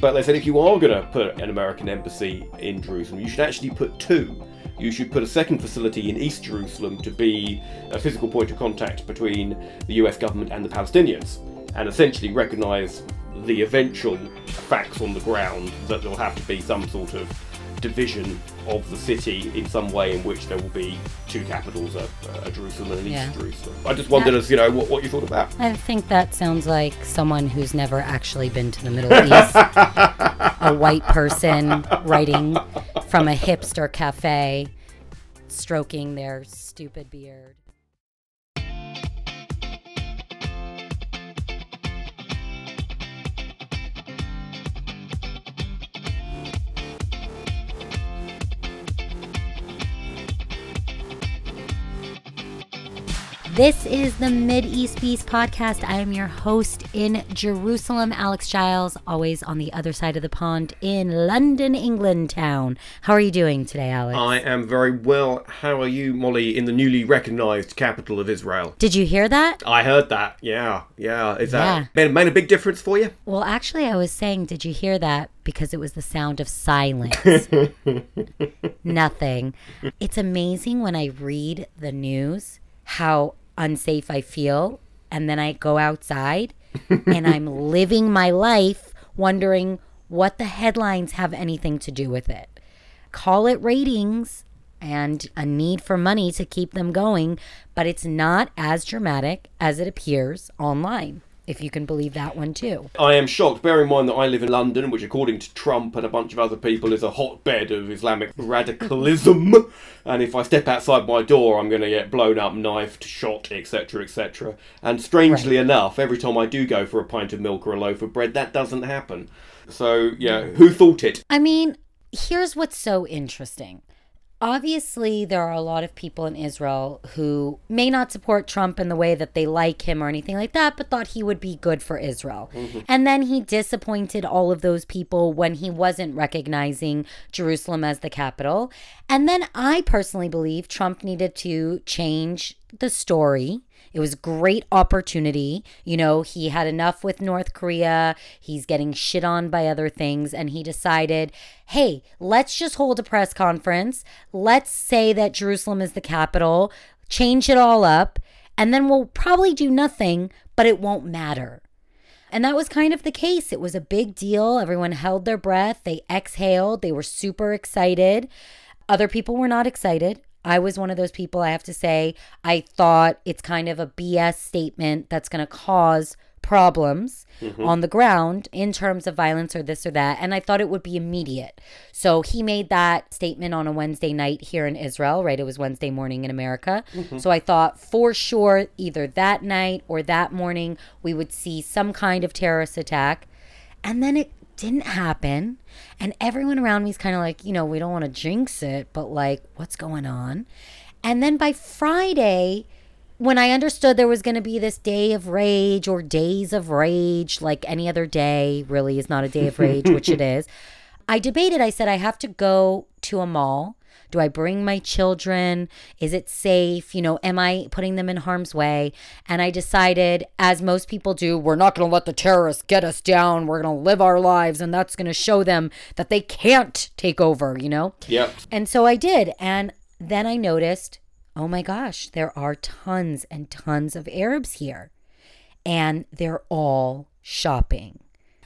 But they said if you are going to put an American embassy in Jerusalem, you should actually put two. You should put a second facility in East Jerusalem to be a physical point of contact between the US government and the Palestinians, and essentially recognise the eventual facts on the ground that there'll have to be some sort of division of the city in some way in which there will be two capitals, a, a Jerusalem and an Yeah. East Jerusalem. I just wondered, as you know, what, what you thought about. I think that sounds like someone who's never actually been to the Middle East. a white person writing from a hipster cafe, stroking their stupid beard. This is the Mideast Beast podcast. I am your host in Jerusalem, Alex Giles, always on the other side of the pond in London, England town. How are you doing today, Alex? I am very well. How are you, Molly, in the newly recognised capital of Israel? Did you hear that? I heard that. Yeah, yeah. Is that Yeah. made, made a big difference for you? Well, actually, I was saying, did you hear that? Because it was the sound of silence. Nothing. It's amazing when I read the news how unsafe I feel. And then I go outside and I'm living my life wondering what the headlines have anything to do with it. Call it ratings and a need for money to keep them going, but it's not as dramatic as it appears online, if you can believe that one too. I am shocked. Bear in mind that I live in London, which, according to Trump and a bunch of other people, is a hotbed of Islamic radicalism. and if I step outside my door, I'm going to get blown up, knifed, shot, etc., etc. And strangely enough, every time I do go for a pint of milk or a loaf of bread, that doesn't happen. So, yeah, who thought it? I mean, here's what's so interesting. Obviously, there are a lot of people in Israel who may not support Trump in the way that they like him or anything like that, but thought he would be good for Israel. Mm-hmm. And then he disappointed all of those people when he wasn't recognizing Jerusalem as the capital. And then I personally believe Trump needed to change the story. It was great opportunity. You know, he had enough with North Korea. He's getting shit on by other things. And he decided, hey, let's just hold a press conference. Let's say that Jerusalem is the capital, change it all up, and then we'll probably do nothing, but it won't matter. And that was kind of the case. It was a big deal. Everyone held their breath. They exhaled. They were super excited. Other people were not excited. I was one of those people, I have to say. I thought it's kind of a BS statement that's going to cause problems mm-hmm. on the ground in terms of violence or this or that. And I thought it would be immediate. So he made that statement on a Wednesday night here in Israel, right? It was Wednesday morning in America. Mm-hmm. So I thought for sure, either that night or that morning, we would see some kind of terrorist attack. And then it didn't happen. And everyone around me is kind of like, you know, we don't want to jinx it, but like, what's going on? And then by Friday, when I understood there was going to be this day of rage or days of rage, like any other day really is not a day of rage, which it is, I debated. I said, I have to go to a mall. Do I bring my children? Is it safe? You know, am I putting them in harm's way? And I decided, as most people do, we're not going to let the terrorists get us down. We're going to live our lives, and that's going to show them that they can't take over, you know? Yep. And so I did. And then I noticed, oh my gosh, there are tons and tons of Arabs here. And they're all shopping.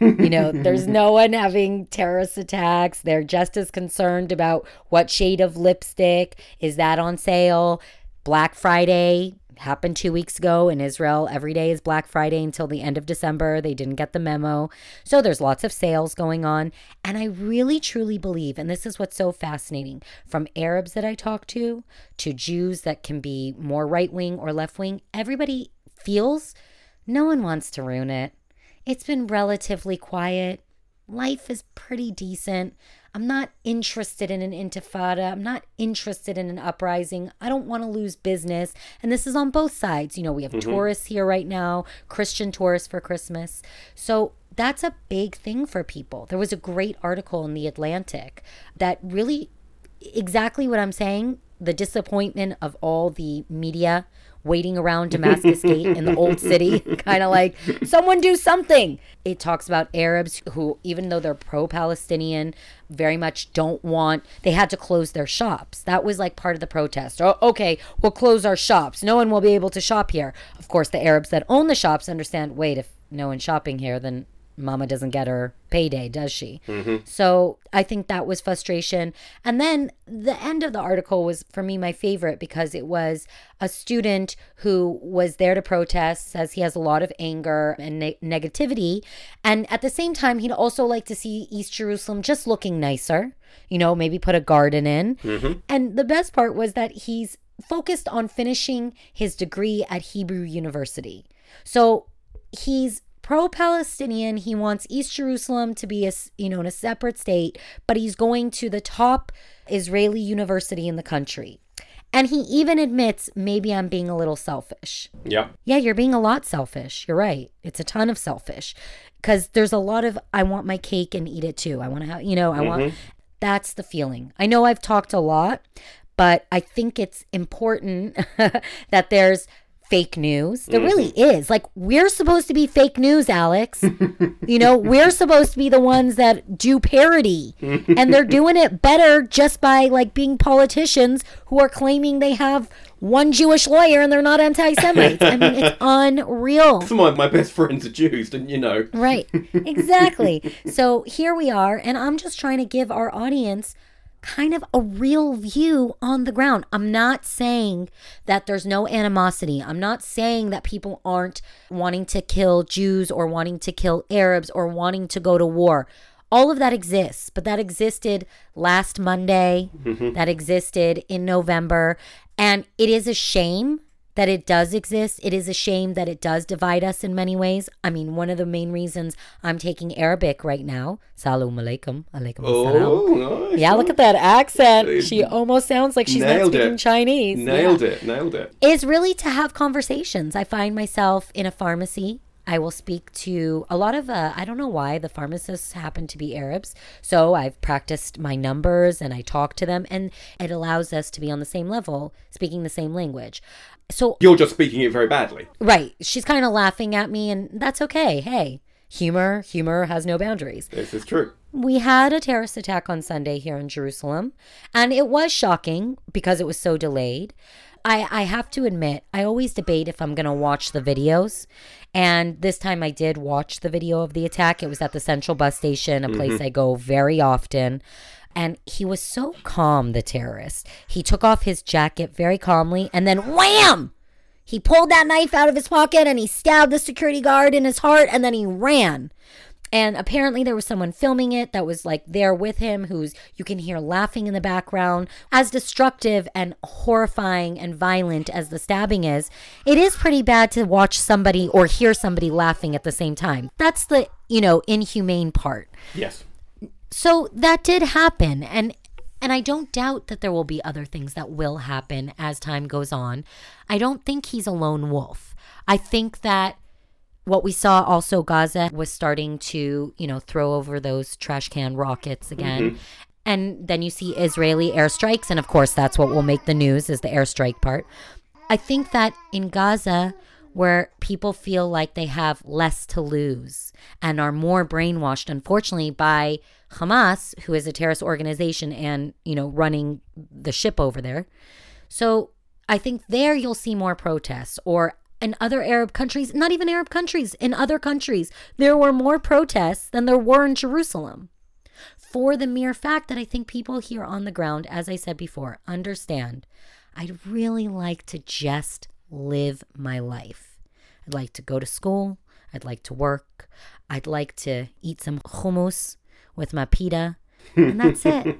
You know, there's no one having terrorist attacks. They're just as concerned about what shade of lipstick is that on sale. Black Friday happened two weeks ago in Israel. Every day is Black Friday until the end of December. They didn't get the memo. So there's lots of sales going on. And I really truly believe, and this is what's so fascinating from Arabs that I talk to, to Jews that can be more right wing or left wing, everybody feels no one wants to ruin it. It's been relatively quiet. Life is pretty decent. I'm not interested in an intifada. I'm not interested in an uprising. I don't want to lose business. And this is on both sides. You know, we have mm-hmm. tourists here right now, Christian tourists for Christmas. So that's a big thing for people. There was a great article in The Atlantic that really exactly what I'm saying the disappointment of all the media waiting around Damascus Gate in the old city, kind of like, someone do something. It talks about Arabs who, even though they're pro Palestinian, very much don't want, they had to close their shops. That was like part of the protest. Oh, okay, we'll close our shops. No one will be able to shop here. Of course, the Arabs that own the shops understand wait, if no one's shopping here, then mama doesn't get her payday, does she? Mm-hmm. So I think that was frustration. And then the end of the article was, for me, my favorite because it was a student who was there to protest, says he has a lot of anger and ne- negativity. And at the same time, he'd also like to see East Jerusalem just looking nicer, you know, maybe put a garden in. Mm-hmm. And the best part was that he's focused on finishing his degree at Hebrew University. So he's pro-Palestinian. He wants East Jerusalem to be a you know in a separate state, but he's going to the top Israeli university in the country. And he even admits maybe I'm being a little selfish. Yeah. Yeah, you're being a lot selfish. You're right. It's a ton of selfish because there's a lot of I want my cake and eat it too. I want to have, you know, I mm-hmm. want that's the feeling. I know I've talked a lot, but I think it's important that there's fake news. There mm-hmm. really is. Like we're supposed to be fake news, Alex. you know, we're supposed to be the ones that do parody. and they're doing it better just by like being politicians who are claiming they have one Jewish lawyer and they're not anti-Semites. I mean, it's unreal. Some of my best friends are Jews, didn't you know? Right. Exactly. so here we are, and I'm just trying to give our audience kind of a real view on the ground. I'm not saying that there's no animosity. I'm not saying that people aren't wanting to kill Jews or wanting to kill Arabs or wanting to go to war. All of that exists, but that existed last Monday, mm-hmm. that existed in November. And it is a shame that it does exist. It is a shame that it does divide us in many ways. I mean, one of the main reasons I'm taking Arabic right now, salam alaikum, alaikum oh, nice. Yeah, look at that accent. She almost sounds like she's nailed not speaking it. Chinese. Nailed yeah. it, nailed it. Is really to have conversations. I find myself in a pharmacy I will speak to a lot of, uh, I don't know why, the pharmacists happen to be Arabs. So I've practiced my numbers and I talk to them, and it allows us to be on the same level, speaking the same language. So you're just speaking it very badly. Right. She's kind of laughing at me, and that's okay. Hey, humor, humor has no boundaries. This is true. We had a terrorist attack on Sunday here in Jerusalem, and it was shocking because it was so delayed. I, I have to admit, I always debate if I'm going to watch the videos. And this time I did watch the video of the attack. It was at the Central Bus Station, a place mm-hmm. I go very often. And he was so calm, the terrorist. He took off his jacket very calmly and then wham! He pulled that knife out of his pocket and he stabbed the security guard in his heart and then he ran. And apparently there was someone filming it that was like there with him who's you can hear laughing in the background. As destructive and horrifying and violent as the stabbing is, it is pretty bad to watch somebody or hear somebody laughing at the same time. That's the, you know, inhumane part. Yes. So that did happen and and I don't doubt that there will be other things that will happen as time goes on. I don't think he's a lone wolf. I think that what we saw also Gaza was starting to, you know, throw over those trash can rockets again. Mm-hmm. And then you see Israeli airstrikes and of course that's what will make the news is the airstrike part. I think that in Gaza where people feel like they have less to lose and are more brainwashed unfortunately by Hamas who is a terrorist organization and you know running the ship over there so I think there you'll see more protests or in other Arab countries not even Arab countries in other countries there were more protests than there were in Jerusalem for the mere fact that I think people here on the ground as I said before understand I'd really like to just live my life. I'd like to go to school. I'd like to work. I'd like to eat some hummus with my pita. And that's it.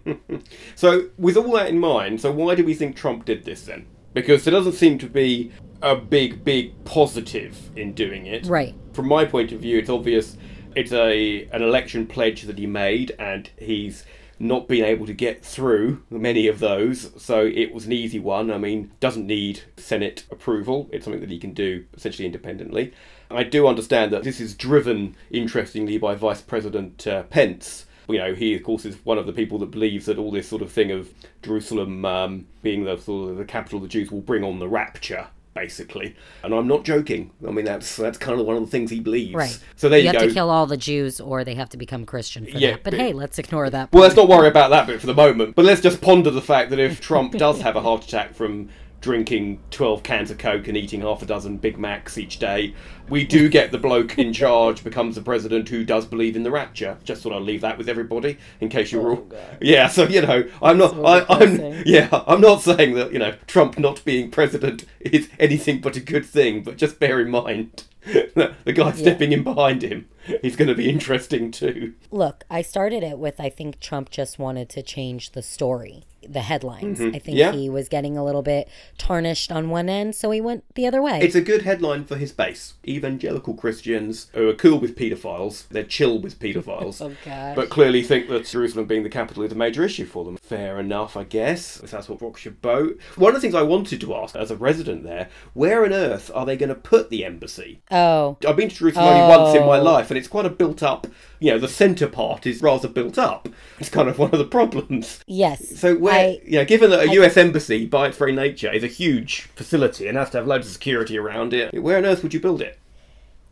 so, with all that in mind, so why do we think Trump did this then? Because there doesn't seem to be a big, big positive in doing it. Right. From my point of view, it's obvious it's a an election pledge that he made, and he's not been able to get through many of those, so it was an easy one. I mean, doesn't need Senate approval. It's something that he can do essentially independently. I do understand that this is driven, interestingly, by Vice President uh, Pence. You know, he of course is one of the people that believes that all this sort of thing of Jerusalem um, being the sort of the capital of the Jews will bring on the rapture basically. And I'm not joking. I mean, that's that's kind of one of the things he believes. Right. So there you you, have go. to kill all the Jews or they have to become Christian for Yeah, that. But but- hey, let's ignore that. Well, let's not worry about that bit for the moment. But let's just ponder the fact that if Trump does have a heart attack from drinking 12 cans of Coke and eating half a dozen Big Macs each day, we do get the bloke in charge becomes the president who does believe in the rapture. Just thought I'd leave that with everybody in case you were all. Yeah, so, you know, I'm not. I, I'm, yeah, I'm not saying that, you know, Trump not being president is anything but a good thing, but just bear in mind the guy stepping in behind him he's going to be interesting too. Look, I started it with I think Trump just wanted to change the story, the headlines. I think Mm-hmm. Yeah. he was getting a little bit tarnished on one end, so he went the other way. It's a good headline for his base. Evangelical Christians who are cool with paedophiles, they're chill with paedophiles, Oh, but clearly think that Jerusalem being the capital is a major issue for them. Fair enough, I guess. If that's what rocks your boat. One of the things I wanted to ask as a resident there, where on earth are they going to put the embassy? Oh, I've been to Jerusalem only once in my Oh. life, and it's quite a built up, you know, the centre part is rather built up. It's kind of one of the problems. yes. So where, I- you know, given that a US embassy by its very nature is a huge facility and has to have loads of security around it, where on earth would you build it?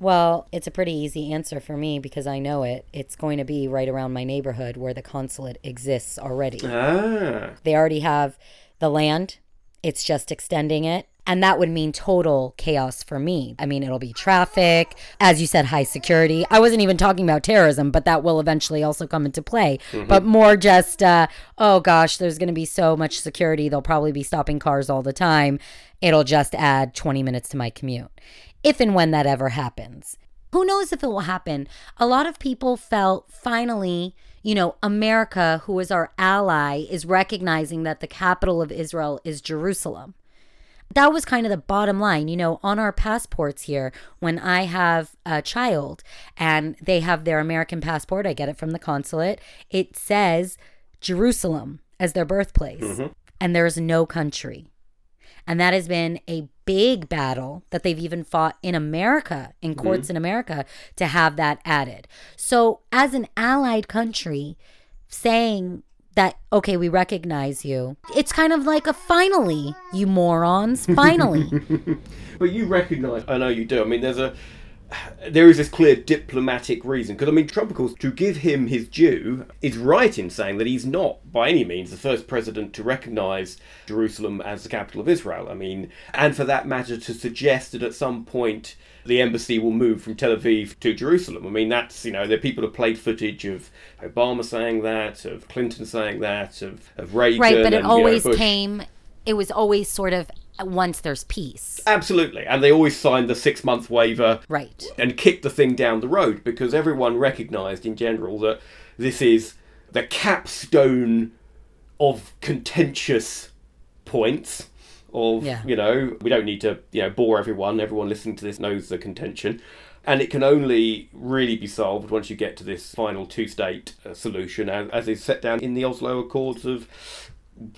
Well, it's a pretty easy answer for me because I know it. It's going to be right around my neighborhood where the consulate exists already. Ah, They already have the land, it's just extending it. And that would mean total chaos for me. I mean, it'll be traffic, as you said, high security. I wasn't even talking about terrorism, but that will eventually also come into play. But more just, uh, oh gosh, there's going to be so much security. They'll probably be stopping cars all the time. It'll just add 20 minutes to my commute. If and when that ever happens. Who knows if it will happen? A lot of people felt finally, you know, America, who is our ally, is recognizing that the capital of Israel is Jerusalem. That was kind of the bottom line. You know, on our passports here, when I have a child and they have their American passport, I get it from the consulate, it says Jerusalem as their birthplace. Mm-hmm. And there's no country. And that has been a big battle that they've even fought in America, in mm-hmm. courts in America, to have that added. So, as an allied country, saying that, okay, we recognize you, it's kind of like a finally, you morons, finally. but you recognise. I know you do. I mean, there's a. There is this clear diplomatic reason because I mean, Trump, of course, to give him his due, is right in saying that he's not by any means the first president to recognise Jerusalem as the capital of Israel. I mean, and for that matter, to suggest that at some point the embassy will move from Tel Aviv to Jerusalem. I mean, that's you know, there are people who have played footage of Obama saying that, of Clinton saying that, of of Reagan, right, but it and, you know, always came, it was always sort of once there's peace. Absolutely, and they always signed the six month waiver Right. and kicked the thing down the road because everyone recognised in general that this is the capstone of contentious points. Of Yeah. you know, we don't need to you know bore everyone. Everyone listening to this knows the contention, and it can only really be solved once you get to this final two-state uh, solution, as, as is set down in the Oslo Accords of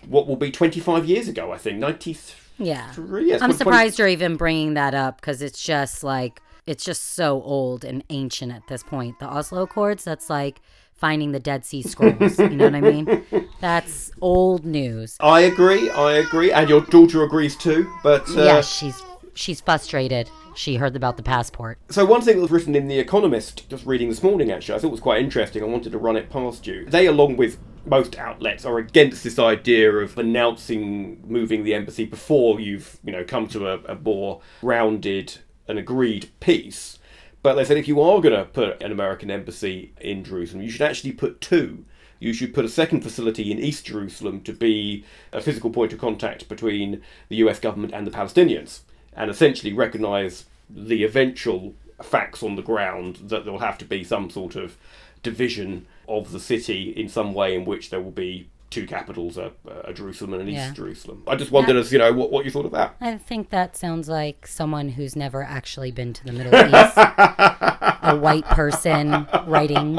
what will be 25 years ago. I think 93. Yeah. Yes, I'm 20 surprised you're even bringing that up because it's just like, it's just so old and ancient at this point. The Oslo Accords, that's like finding the Dead Sea Scrolls. you know what I mean? That's old news. I agree. I agree, and your daughter agrees too. But uh, yeah, she's she's frustrated. She heard about the passport. so one thing that was written in the Economist, just reading this morning, actually, I thought was quite interesting. I wanted to run it past you. They, along with most outlets, are against this idea of announcing moving the embassy before you've, you know, come to a, a more rounded and agreed peace. But they said if you are going to put an American embassy in Jerusalem, you should actually put two. You should put a second facility in East Jerusalem to be a physical point of contact between the US government and the Palestinians, and essentially recognise the eventual facts on the ground that there will have to be some sort of division of the city in some way in which there will be two capitals, a, a Jerusalem and an Yeah. East Jerusalem. I just wondered, as you know, what, what you thought of that. I think that sounds like someone who's never actually been to the Middle East. a white person writing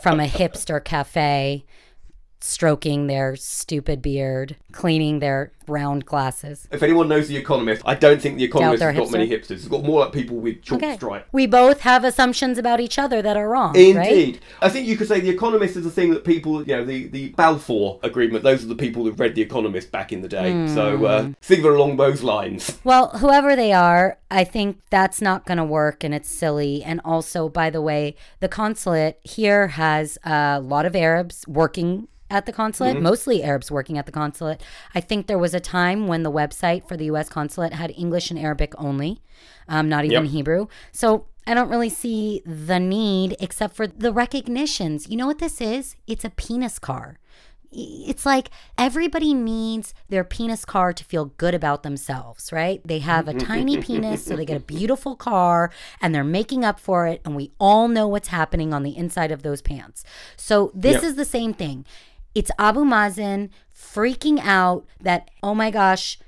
from a hipster cafe, stroking their stupid beard, cleaning their round glasses. If anyone knows The Economist, I don't think The Economist has got many hipsters. It's got more like people with chalk Okay. stripe. We both have assumptions about each other that are wrong. Indeed. Right? I think you could say The Economist is the thing that people, you know, the, the Balfour Agreement, those are the people who read The Economist back in the day. So Hmm. uh, think of it along those lines. Well, whoever they are, I think that's not going to work and it's silly. And also, by the way, the consulate here has a lot of Arabs working at the consulate, mostly Arabs working at the consulate. I think there was a time when the website for the US consulate had English and Arabic only, um, not even Yep. Hebrew. So I don't really see the need except for the recognitions. You know what this is? It's a penis car. It's like everybody needs their penis car to feel good about themselves, right? They have a tiny penis, so they get a beautiful car and they're making up for it. And we all know what's happening on the inside of those pants. So this Yep. is the same thing. It's Abu Mazen freaking out that, oh my gosh,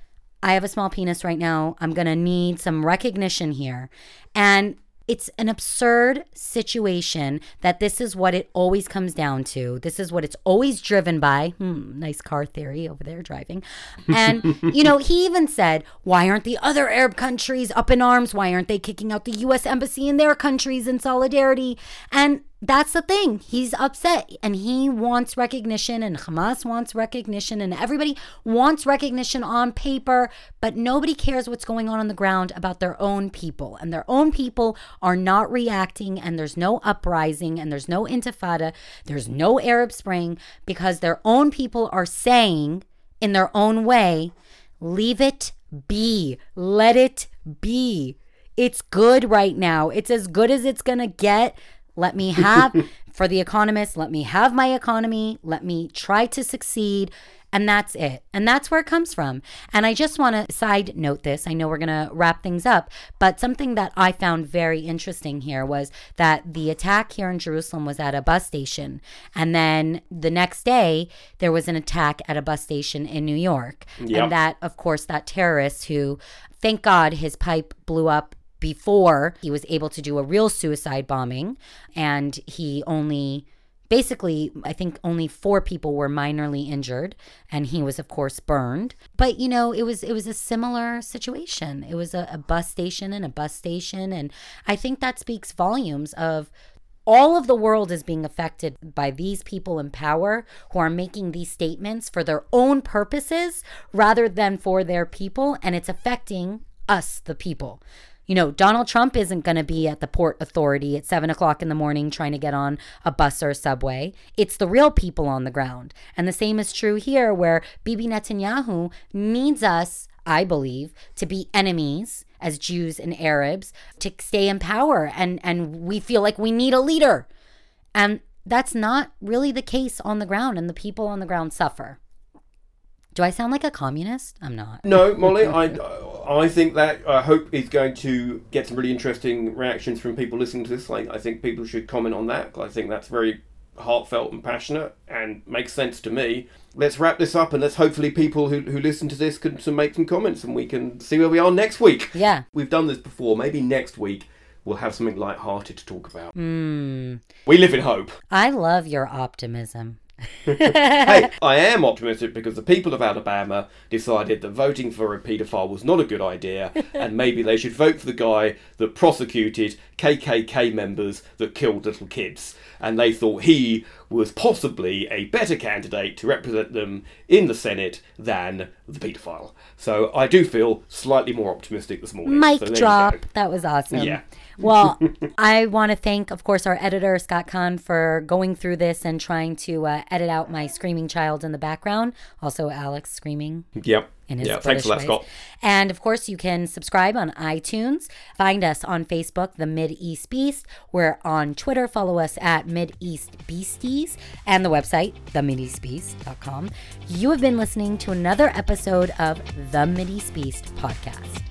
I have a small penis right now. I'm going to need some recognition here. And it's an absurd situation that this is what it always comes down to. This is what it's always driven by. Hmm, nice car theory over there driving. And, you know, he even said, why aren't the other Arab countries up in arms? Why aren't they kicking out the U.S. embassy in their countries in solidarity? And that's the thing. He's upset and he wants recognition, and Hamas wants recognition, and everybody wants recognition on paper, but nobody cares what's going on on the ground about their own people. And their own people are not reacting, and there's no uprising, and there's no intifada, there's no Arab Spring because their own people are saying in their own way, leave it be, let it be. It's good right now. It's as good as it's going to get. Let me have, for the economist, let me have my economy. Let me try to succeed. And that's it. And that's where it comes from. And I just want to side note this. I know we're going to wrap things up, but something that I found very interesting here was that the attack here in Jerusalem was at a bus station. And then the next day, there was an attack at a bus station in New York. Yep. And that, of course, that terrorist who, thank God, his pipe blew up before he was able to do a real suicide bombing. And he only basically i think only four people were minorly injured. And he was of course burned. But you know it was it was a similar situation. It was a, a bus station and a bus station. And i think that speaks volumes of all of the world is being affected by these people in power who are making these statements for their own purposes rather than for their people. And it's affecting us the people you know, Donald Trump isn't going to be at the Port Authority at seven o'clock in the morning trying to get on a bus or a subway. It's the real people on the ground. And the same is true here, where Bibi Netanyahu needs us, I believe, to be enemies as Jews and Arabs to stay in power. And, and we feel like we need a leader. And that's not really the case on the ground, and the people on the ground suffer. Do I sound like a communist? I'm not. No, Molly, I, I think that I hope is going to get some really interesting reactions from people listening to this. Like, I think people should comment on that. I think that's very heartfelt and passionate and makes sense to me. Let's wrap this up and let's hopefully people who, who listen to this can to make some comments and we can see where we are next week. Yeah. We've done this before. Maybe next week we'll have something light-hearted to talk about. Hmm. We live in hope. I love your optimism. Hey, I am optimistic because the people of Alabama decided that voting for a paedophile was not a good idea, and maybe they should vote for the guy that prosecuted KKK members that killed little kids. And they thought he was possibly a better candidate to represent them in the Senate than the paedophile. So I do feel slightly more optimistic this morning. Mic So drop. That was awesome. Yeah. well, I want to thank, of course, our editor, Scott Kahn, for going through this and trying to uh, edit out my screaming child in the background. Also, Alex screaming Yep. In his yeah, thanks for that, ways. Scott. And of course, you can subscribe on iTunes. Find us on Facebook, The Mideast Beast. We're on Twitter. Follow us at Mid East Beasties and the website, themideastbeast.com. You have been listening to another episode of the Mideast Beast podcast.